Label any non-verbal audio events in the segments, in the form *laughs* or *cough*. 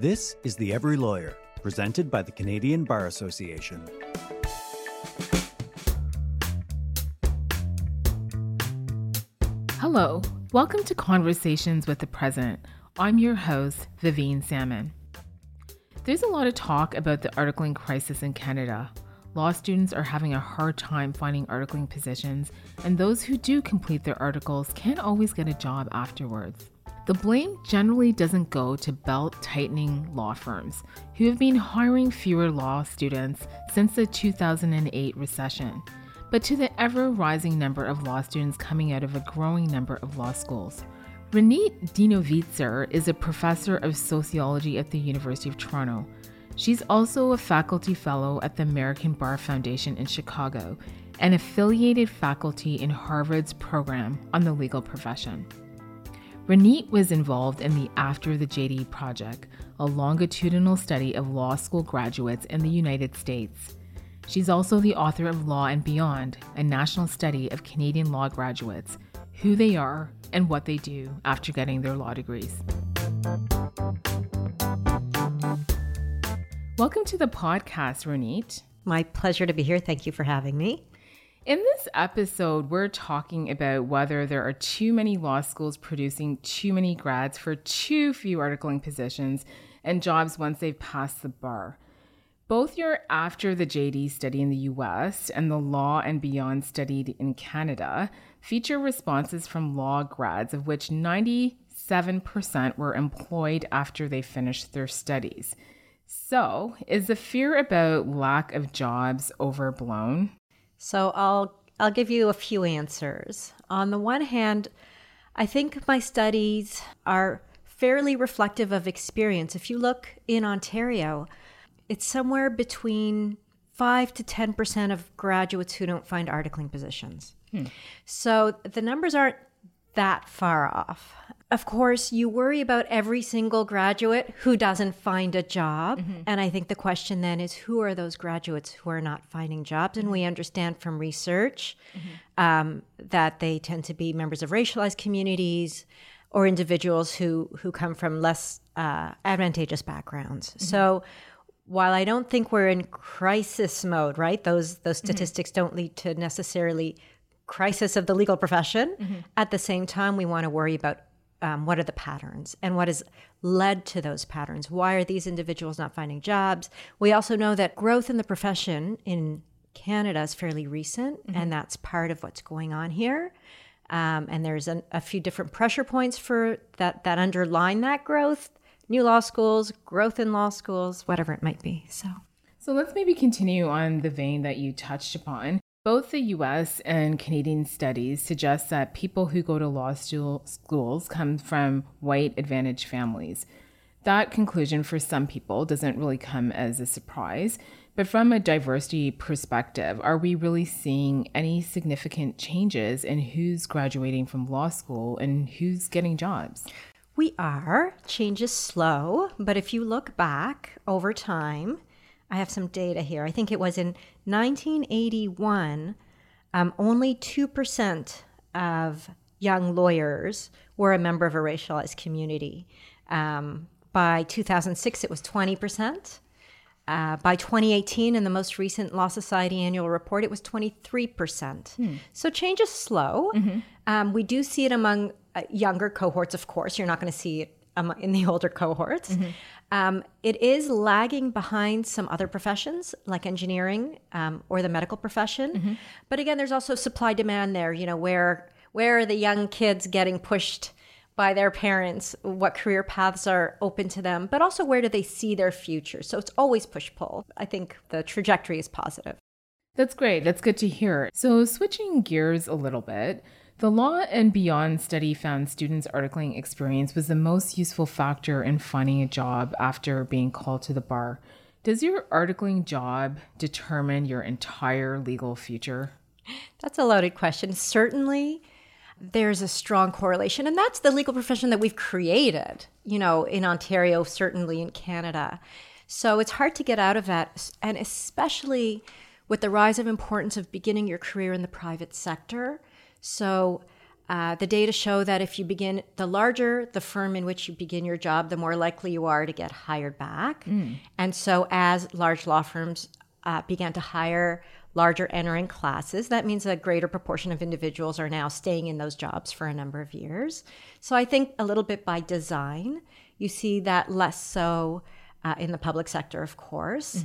This is The Every Lawyer, presented by the Canadian Bar Association. Hello, welcome to Conversations with the President. I'm your host, Vivene Salmon. There's a lot of talk about the articling crisis in Canada. Law students are having a hard time finding articling positions, and those who do complete their articles can't always get a job afterwards. The blame generally doesn't go to belt tightening law firms, who have been hiring fewer law students since the 2008 recession, but to the ever rising number of law students coming out of a growing number of law schools. Ronit Dinovitzer is a professor of sociology at the University of Toronto. She's also a faculty fellow at the American Bar Foundation in Chicago and affiliated faculty in Harvard's program on the legal profession. Ronit was involved in the After the JD Project, a longitudinal study of law school graduates in the United States. She's also the author of Law and Beyond, a national study of Canadian law graduates, who they are, and what they do after getting their law degrees. Welcome to the podcast, Ronit. My pleasure to be here. Thank you for having me. In this episode, we're talking about whether there are too many law schools producing too many grads for too few articling positions and jobs once they've passed the bar. Both your After the JD study in the US and the Law and Beyond study in Canada feature responses from law grads, of which 97% were employed after they finished their studies. So, is the fear about lack of jobs overblown? So I'll I'll give you a few answers. On the one hand, I think my studies are fairly reflective of experience. If you look in Ontario, it's somewhere between 5 to 10% of graduates who don't find articling positions. Hmm. So the numbers aren't that far off. Of course, you worry about every single graduate who doesn't find a job. Mm-hmm. And I think the question then is who are those graduates who are not finding jobs? And we understand from research mm-hmm. um, that they tend to be members of racialized communities or individuals who, who come from less uh, advantageous backgrounds. Mm-hmm. So while I don't think we're in crisis mode, right? Those those mm-hmm. statistics don't lead to necessarily crisis of the legal profession. Mm-hmm. At the same time, we want to worry about um, what are the patterns and what has led to those patterns. Why are these individuals not finding jobs? We also know that growth in the profession in Canada is fairly recent, mm-hmm. and that's part of what's going on here. Um, and there's an, a few different pressure points for that that underline that growth. New law schools, growth in law schools, whatever it might be. So, so let's maybe continue on the vein that you touched upon. Both the US and Canadian studies suggest that people who go to law schools come from white advantaged families. That conclusion for some people doesn't really come as a surprise, but from a diversity perspective, are we really seeing any significant changes in who's graduating from law school and who's getting jobs? We are. Change is slow, but if you look back over time, I have some data here. I think it was in 1981, um, only 2% of young lawyers were a member of a racialized community. Um, by 2006, it was 20%. Uh, by 2018, in the most recent Law Society annual report, it was 23%. Hmm. So change is slow. Mm-hmm. Um, we do see it among uh, younger cohorts, of course. You're not going to see it in the *laughs* older cohorts. Mm-hmm. Um, it is lagging behind some other professions like engineering um, or the medical profession. Mm-hmm. But again, there's also supply demand there. You know, where where are the young kids getting pushed by their parents? What career paths are open to them? But also, where do they see their future? So it's always push pull. I think the trajectory is positive. That's great. That's good to hear. So switching gears a little bit. The Law and Beyond study found students' articling experience was the most useful factor in finding a job after being called to the bar. Does your articling job determine your entire legal future? That's a loaded question. Certainly, there's a strong correlation, and that's the legal profession that we've created, you know, in Ontario, certainly in Canada. So it's hard to get out of that, and especially with the rise of importance of beginning your career in the private sector so Uh, the data show that if you begin, the larger the firm in which you begin your job, the more likely you are to get hired back. And so, as large law firms uh, began to hire larger entering classes, that means a greater proportion of individuals are now staying in those jobs for a number of years. So, I think a little bit by design, you see that less so uh, in the public sector, of course.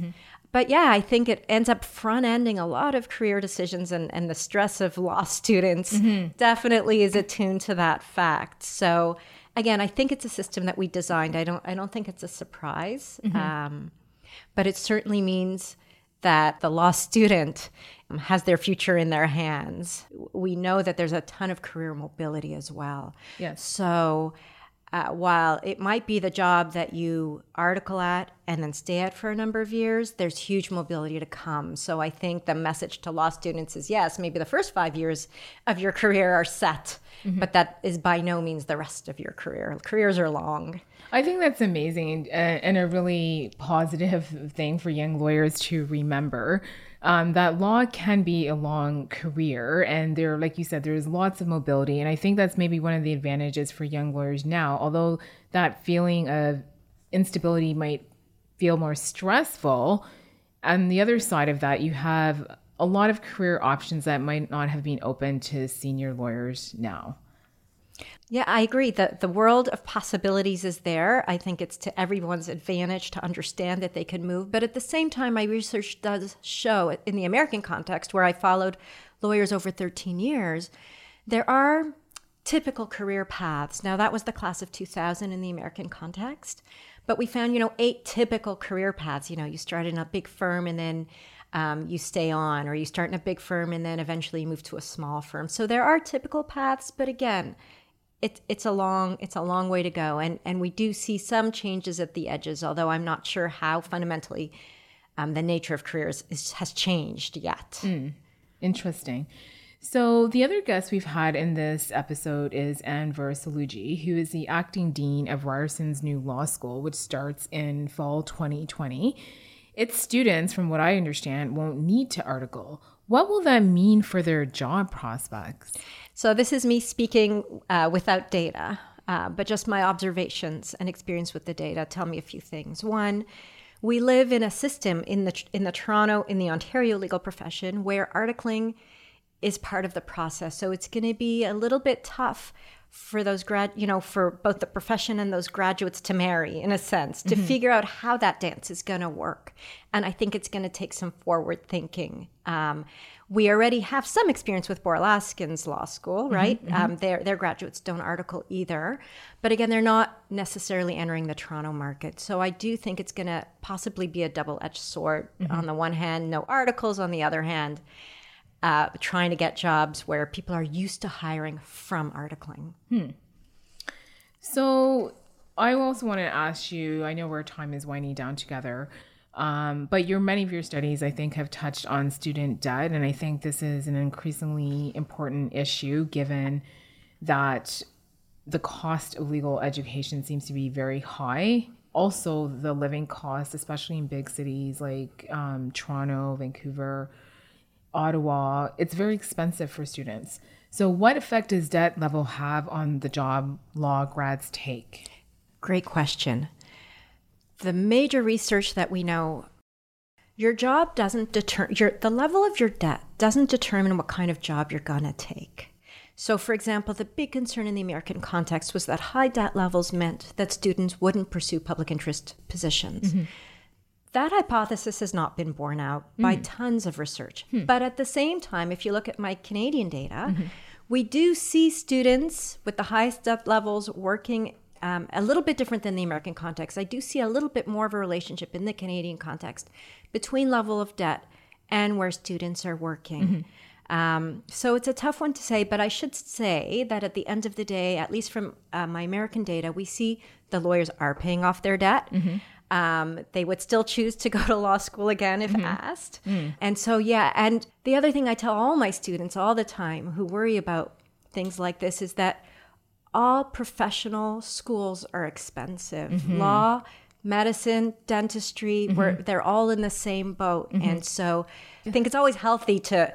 But yeah, I think it ends up front ending a lot of career decisions, and, and the stress of law *laughs* students definitely is attuned to that fact. So again, I think it's a system that we designed. I don't I don't think it's a surprise, um, but it certainly means that the law student has their future in their hands. We know that there's a ton of career mobility as well. Yes. So uh, while it might be the job that you article at and then stay at for a number of years, there's huge mobility to come. So I think the message to law students is yes, maybe the first five years of your career are set, but that is by no means the rest of your career. Careers are long. I think that's amazing uh, and a really positive thing for young lawyers to remember. Um, that law can be a long career, and there, like you said, there's lots of mobility, and I think that's maybe one of the advantages for young lawyers now. Although that feeling of instability might feel more stressful, on the other side of that, you have a lot of career options that might not have been open to senior lawyers now. Yeah, I agree. The the world of possibilities is there. I think it's to everyone's advantage to understand that they can move. But at the same time, my research does show in the American context where I followed lawyers over 13 years, there are typical career paths. Now that was the class of 2000 in the American context. But we found, you know, eight typical career paths. You know, you start in a big firm and then um, you stay on, or you start in a big firm and then eventually you move to a small firm. So there are typical paths, but again, it's it's a long it's a long way to go, and and we do see some changes at the edges. Although I'm not sure how fundamentally um, the nature of careers is, has changed yet. Interesting. So, the other guest we've had in this episode is Anver Saloojee, who is the acting dean of Ryerson's new law school, which starts in fall 2020. Its students, from what I understand, won't need to article. What will that mean for their job prospects? So this is me speaking uh, without data, uh, but just my observations and experience with the data tell me a few things. One, we live in a system in the in the Toronto in the Ontario legal profession where articling is part of the process. So it's going to be a little bit tough for those grad, you know, for both the profession and those graduates to marry in a sense, to figure out how that dance is going to work. And I think it's going to take some forward thinking. Um, we already have some experience with Bora Laskin's law school, right? Um, their their graduates don't article either, but again, they're not necessarily entering the Toronto market. So I do think it's going to possibly be a double edged sword. On the one hand, no articles. On the other hand, uh, trying to get jobs where people are used to hiring from articling. So, I also want to ask you I know our time is winding down together, um, but your many of your studies, I think, have touched on student debt. And I think this is an increasingly important issue given that the cost of legal education seems to be very high. Also, the living costs, especially in big cities like um, Toronto, Vancouver, Ottawa, it's very expensive for students. So, what effect does debt level have on the job law grads take? Great question. The major research that we know your job doesn't determine your the level of your debt doesn't determine what kind of job you're going to take. So for example, the big concern in the American context was that high debt levels meant that students wouldn't pursue public interest positions. Mm-hmm. That hypothesis has not been borne out by tons of research. But at the same time, if you look at my Canadian data, we do see students with the highest debt levels working um, a little bit different than the American context. I do see a little bit more of a relationship in the Canadian context between level of debt and where students are working. Um, so it's a tough one to say, but I should say that at the end of the day, at least from uh, my American data, we see the lawyers are paying off their debt. Um, they would still choose to go to law school again if mm-hmm. asked. Mm. And so, yeah. And the other thing I tell all my students all the time who worry about things like this is that all professional schools are expensive. Mm-hmm. Law, medicine, dentistry, mm-hmm. we're, they're all in the same boat. And so I think it's always healthy to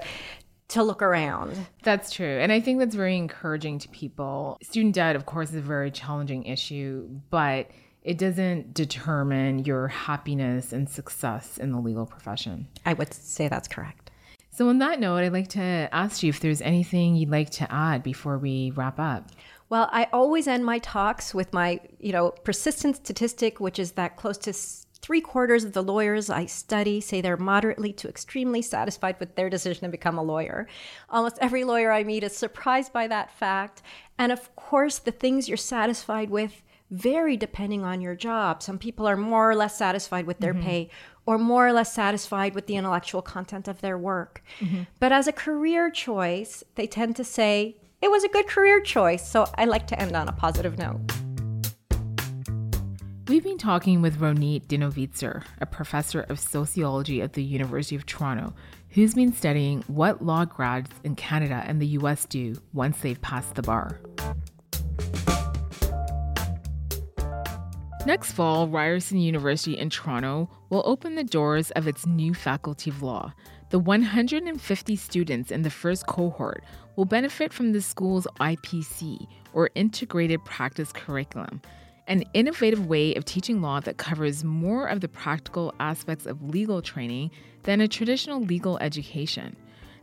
to look around. That's true. And I think that's very encouraging to people. Student debt, of course, is a very challenging issue, but it doesn't determine your happiness and success in the legal profession. I would say that's correct. So, on that note, I'd like to ask you if there's anything you'd like to add before we wrap up. Well, I always end my talks with my, you know, persistent statistic, which is that close to three quarters of the lawyers I study say they're moderately to extremely satisfied with their decision to become a lawyer. Almost every lawyer I meet is surprised by that fact. And of course, the things you're satisfied with vary depending on your job. Some people are more or less satisfied with their mm-hmm. pay or more or less satisfied with the intellectual content of their work. Mm-hmm. But as a career choice, they tend to say, it was a good career choice. So I like to end on a positive note. We've been talking with Ronit Dinovitzer, a professor of sociology at the University of Toronto, who's been studying what law grads in Canada and the US do once they've passed the bar. Next fall, Ryerson University in Toronto will open the doors of its new Faculty of Law. The 150 students in the first cohort will benefit from the school's IPC, or Integrated Practice Curriculum, an innovative way of teaching law that covers more of the practical aspects of legal training than a traditional legal education.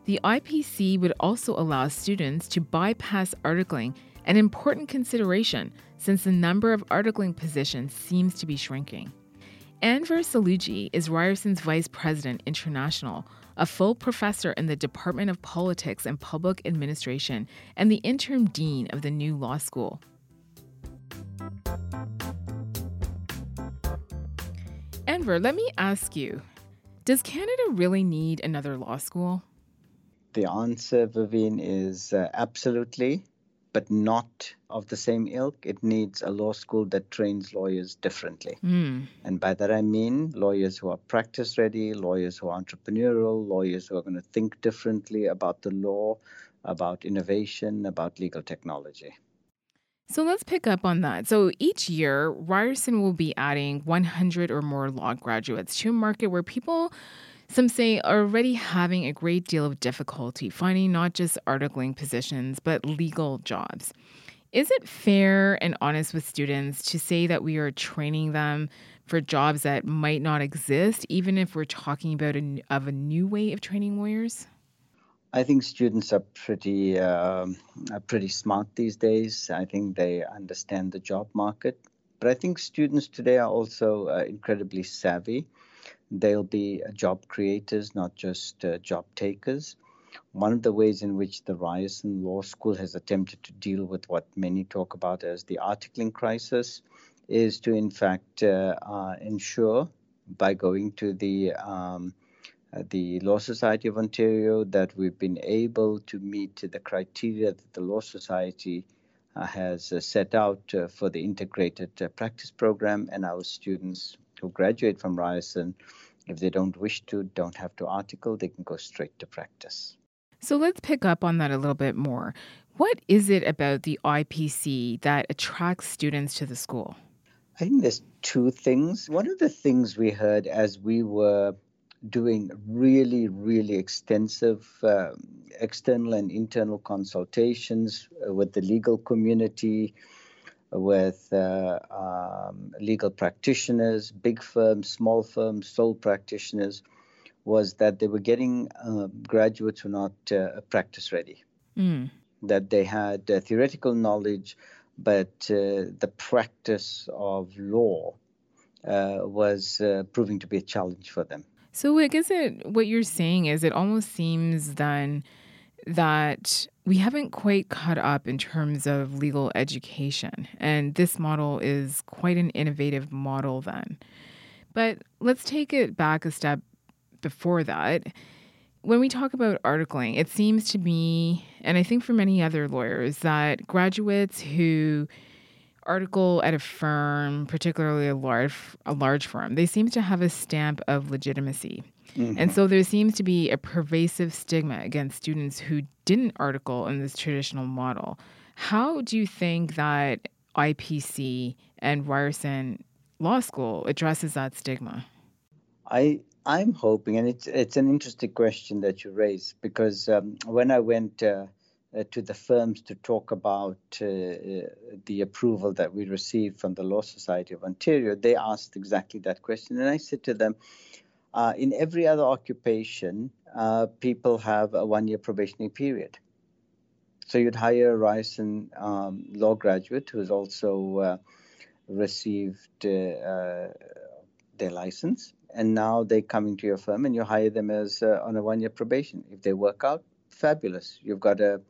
The IPC would also allow students to bypass articling, an important consideration since the number of articling positions seems to be shrinking. Anver Saloojee is Ryerson's Vice President International, a full professor in the Department of Politics and Public Administration, and the interim dean of the new law school. Anver, let me ask you Does Canada really need another law school? The answer, Vivene, is uh, absolutely but not of the same ilk. It needs a law school that trains lawyers differently. Mm. And by that I mean lawyers who are practice ready, lawyers who are entrepreneurial, lawyers who are going to think differently about the law, about innovation, about legal technology. So let's pick up on that. So each year, Ryerson will be adding 100 or more law graduates to a market where people some say already having a great deal of difficulty finding not just articling positions, but legal jobs. Is it fair and honest with students to say that we are training them for jobs that might not exist, even if we're talking about a, of a new way of training lawyers? I think students are pretty uh, are pretty smart these days. I think they understand the job market, but I think students today are also uh, incredibly savvy they'll be job creators, not just uh, job takers. One of the ways in which the Ryerson Law School has attempted to deal with what many talk about as the articling crisis is to, in fact, uh, uh, ensure by going to the um, uh, the Law Society of Ontario that we've been able to meet the criteria that the Law Society uh, has uh, set out for the integrated practice program, and our students who graduate from Ryerson, if they don't wish to, don't have to article, they can go straight to practice. So let's pick up on that a little bit more. What is it about the IPC that attracts students to the school? I think there's two things. One of the things we heard as we were doing really, really extensive uh, external and internal consultations uh, with the legal community, with uh, um, legal practitioners, big firms, small firms, sole practitioners, was that they were getting uh, graduates who were not uh, practice ready. Mm. That they had uh, theoretical knowledge, but uh, the practice of law uh, was proving to be a challenge for them. So I guess it, what you're saying is it almost seems then that we haven't quite caught up in terms of legal education. And this model is quite an innovative model, then. But let's take it back a step before that. When we talk about articling, it seems to me, and I think for many other lawyers, that graduates who article at a firm, particularly a large a large firm, they seem to have a stamp of legitimacy. Mm-hmm. And so there seems to be a pervasive stigma against students who didn't article in this traditional model. How do you think that IPC and Ryerson Law School addresses that stigma? I I'm hoping, and it's it's an interesting question that you raise because um, when I went uh, uh, to the firms to talk about uh, uh, the approval that we received from the Law Society of Ontario, they asked exactly that question, and I said to them, uh, in every other occupation, uh, people have a one-year probationary period. So you'd hire a Ryerson um, law graduate who has also received their license and now they come into your firm and you hire them as uh, on a one year probation. If they work out fabulous. You've got a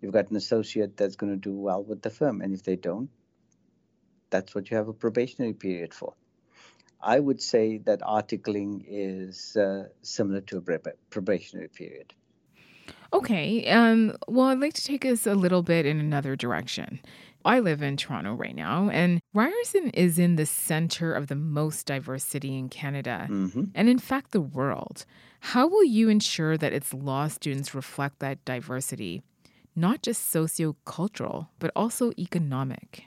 you've got an associate that's going to do well with the firm and if they don't that's what you have a probationary period for i would say that articling is uh, similar to a probationary period Okay. Um, well, I'd like to take us a little bit in another direction. I live in Toronto right now, and Ryerson is in the center of the most diverse city in Canada, mm-hmm. and in fact, the world. How will you ensure that its law students reflect that diversity, not just sociocultural, but also economic?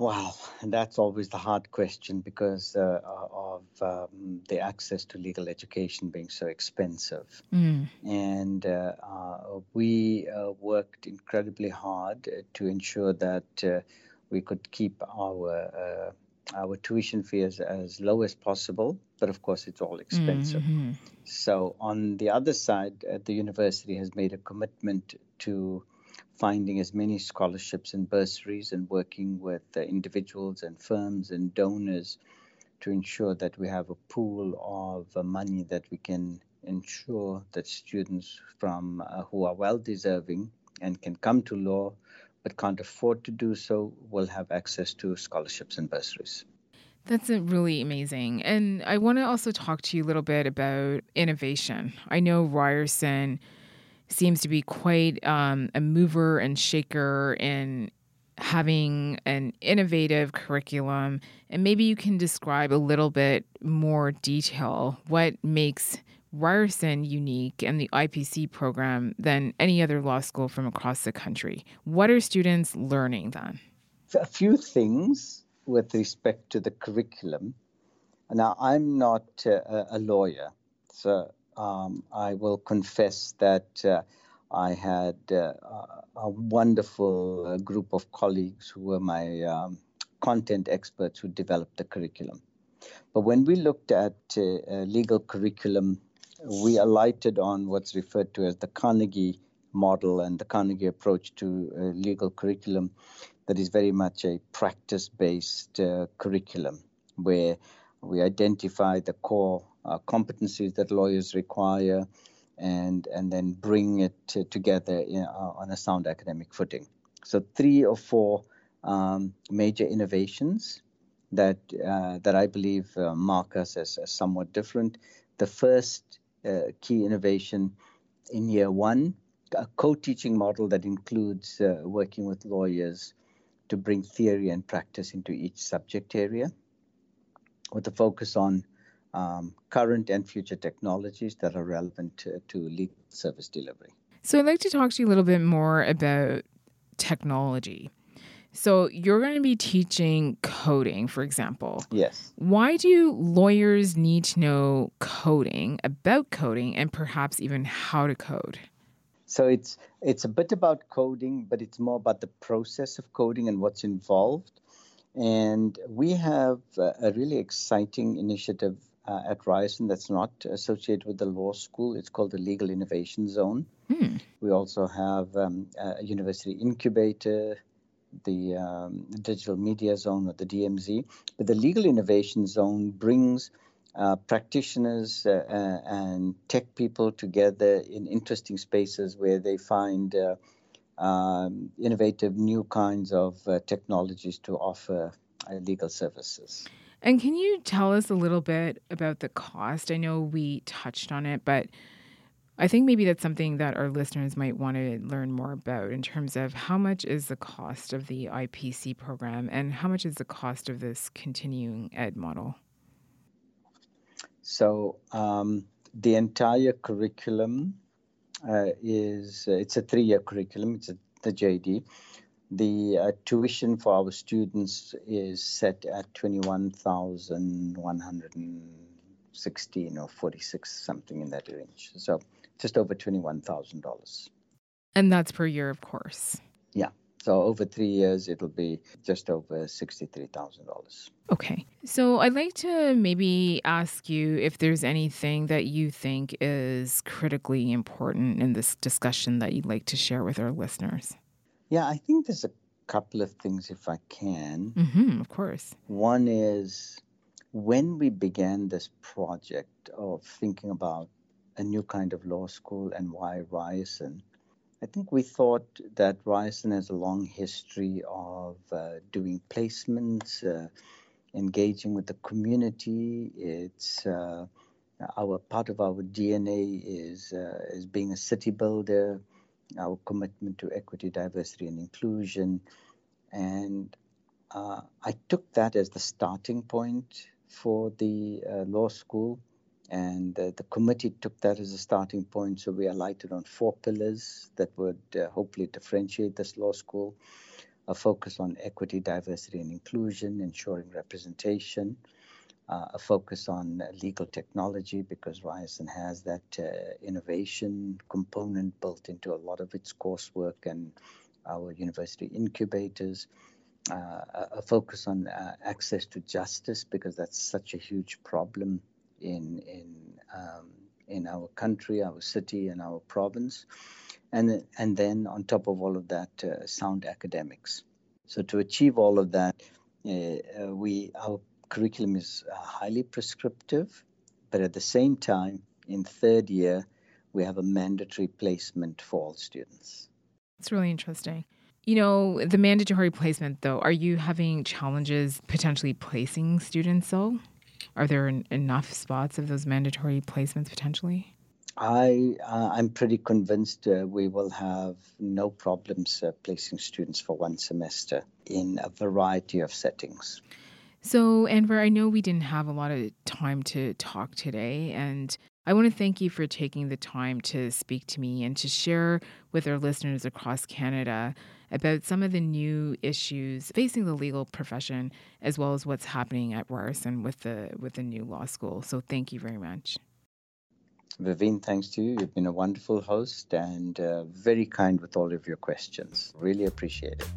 Wow, and that's always the hard question because uh, of um, the access to legal education being so expensive. Mm. And uh, uh, we uh, worked incredibly hard to ensure that uh, we could keep our uh, our tuition fees as low as possible, but of course it's all expensive. Mm-hmm. So on the other side, the university has made a commitment to finding as many scholarships and bursaries and working with uh, individuals and firms and donors to ensure that we have a pool of uh, money that we can ensure that students from uh, who are well deserving and can come to law but can't afford to do so will have access to scholarships and bursaries. That's really amazing. And I want to also talk to you a little bit about innovation. I know Ryerson seems to be quite um, a mover and shaker in having an innovative curriculum. And maybe you can describe a little bit more detail what makes Ryerson unique and the IPC program than any other law school from across the country. What are students learning then? A few things with respect to the curriculum. Now, I'm not uh, a lawyer, so um, I will confess that uh, I had uh, a wonderful uh, group of colleagues who were my um, content experts who developed the curriculum. But when we looked at uh, legal curriculum, we alighted on what's referred to as the Carnegie model and the Carnegie approach to uh, legal curriculum that is very much a practice based uh, curriculum where we identify the core uh, competencies that lawyers require and and then bring it to, together in, uh, on a sound academic footing. So three or four um, major innovations that uh, that I believe uh, mark us as, as, somewhat different. The first uh, key innovation in year one, a co-teaching model that includes uh, working with lawyers to bring theory and practice into each subject area, with a focus on um, current and future technologies that are relevant to, to legal service delivery. So, I'd like to talk to you a little bit more about technology. So, you're going to be teaching coding, for example. Yes. Why do lawyers need to know coding, about coding, and perhaps even how to code? So it's it's a bit about coding, but it's more about the process of coding and what's involved. And we have a really exciting initiative uh, at Ryerson that's not associated with the law school. It's called the Legal Innovation Zone. Hmm. We also have um, a university incubator, the um, Digital Media Zone, or the DMZ. But the Legal Innovation Zone brings uh, practitioners uh, uh, and tech people together in interesting spaces where they find uh, um, innovative new kinds of uh, technologies to offer uh, legal services. And can you tell us a little bit about the cost? I know we touched on it, but I think maybe that's something that our listeners might want to learn more about in terms of how much is the cost of the IPC program and how much is the cost of this continuing ed model? So um, the entire curriculum uh, is it's a three-year curriculum. It's a, the JD. The uh, tuition for our students is set at 21,150 16 or 46, something in that range. So just over $21,000. And that's per year, of course. Yeah. So over three years, it'll be just over $63,000. Okay. So I'd like to maybe ask you if there's anything that you think is critically important in this discussion that you'd like to share with our listeners. Yeah, I think there's a couple of things, if I can. Mm-hmm, of course. One is when we began this project of thinking about a new kind of law school and why Ryerson, I think we thought that Ryerson has a long history of uh, doing placements, uh, engaging with the community. It's uh, our part of our DNA is uh, is being a city builder. Our commitment to equity, diversity, and inclusion, and uh, I took that as the starting point for the uh, law school. And uh, the committee took that as a starting point. So we alighted on four pillars that would uh, hopefully differentiate this law school. A focus on equity, diversity, and inclusion, ensuring representation, uh, a focus on legal technology because Ryerson has that uh, innovation component built into a lot of its coursework and our university incubators. Uh, a focus on uh, access to justice because that's such a huge problem in in um, in our country, our city, and our province, and and then on top of all of that, uh, sound academics. So to achieve all of that, uh, we our curriculum is uh, highly prescriptive, but at the same time, in third year, we have a mandatory placement for all students. It's really interesting. You know, the mandatory placement, though, are you having challenges potentially placing students, though? Are there enough spots of those mandatory placements potentially? I uh, I'm pretty convinced uh, we will have no problems uh, placing students for one semester in a variety of settings. So, Anver, I know we didn't have a lot of time to talk today, and I want to thank you for taking the time to speak to me and to share with our listeners across Canada about some of the new issues facing the legal profession, as well as what's happening at Ryerson with the with the new law school. So, thank you very much. Vivene, thanks to you. You've been a wonderful host and uh, very kind with all of your questions. Really appreciate it.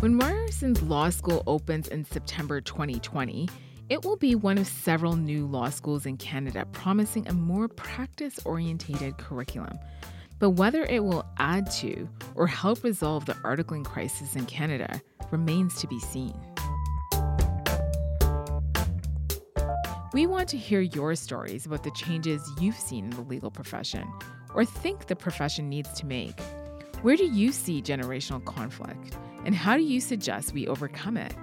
When Ryerson's law school opens in September 2020, it will be one of several new law schools in Canada promising a more practice orientated curriculum. But whether it will add to or help resolve the articling crisis in Canada remains to be seen. We want to hear your stories about the changes you've seen in the legal profession or think the profession needs to make. Where do you see generational conflict? And how do you suggest we overcome it?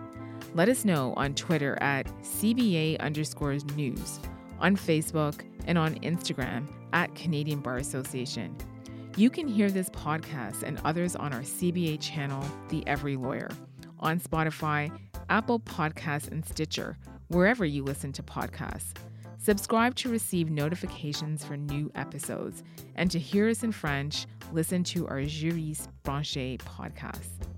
Let us know on Twitter at CBA underscores news, on Facebook, and on Instagram at Canadian Bar Association. You can hear this podcast and others on our CBA channel, The Every Lawyer, on Spotify, Apple Podcasts, and Stitcher, wherever you listen to podcasts. Subscribe to receive notifications for new episodes. And to hear us in French, listen to our Juriste branché podcast.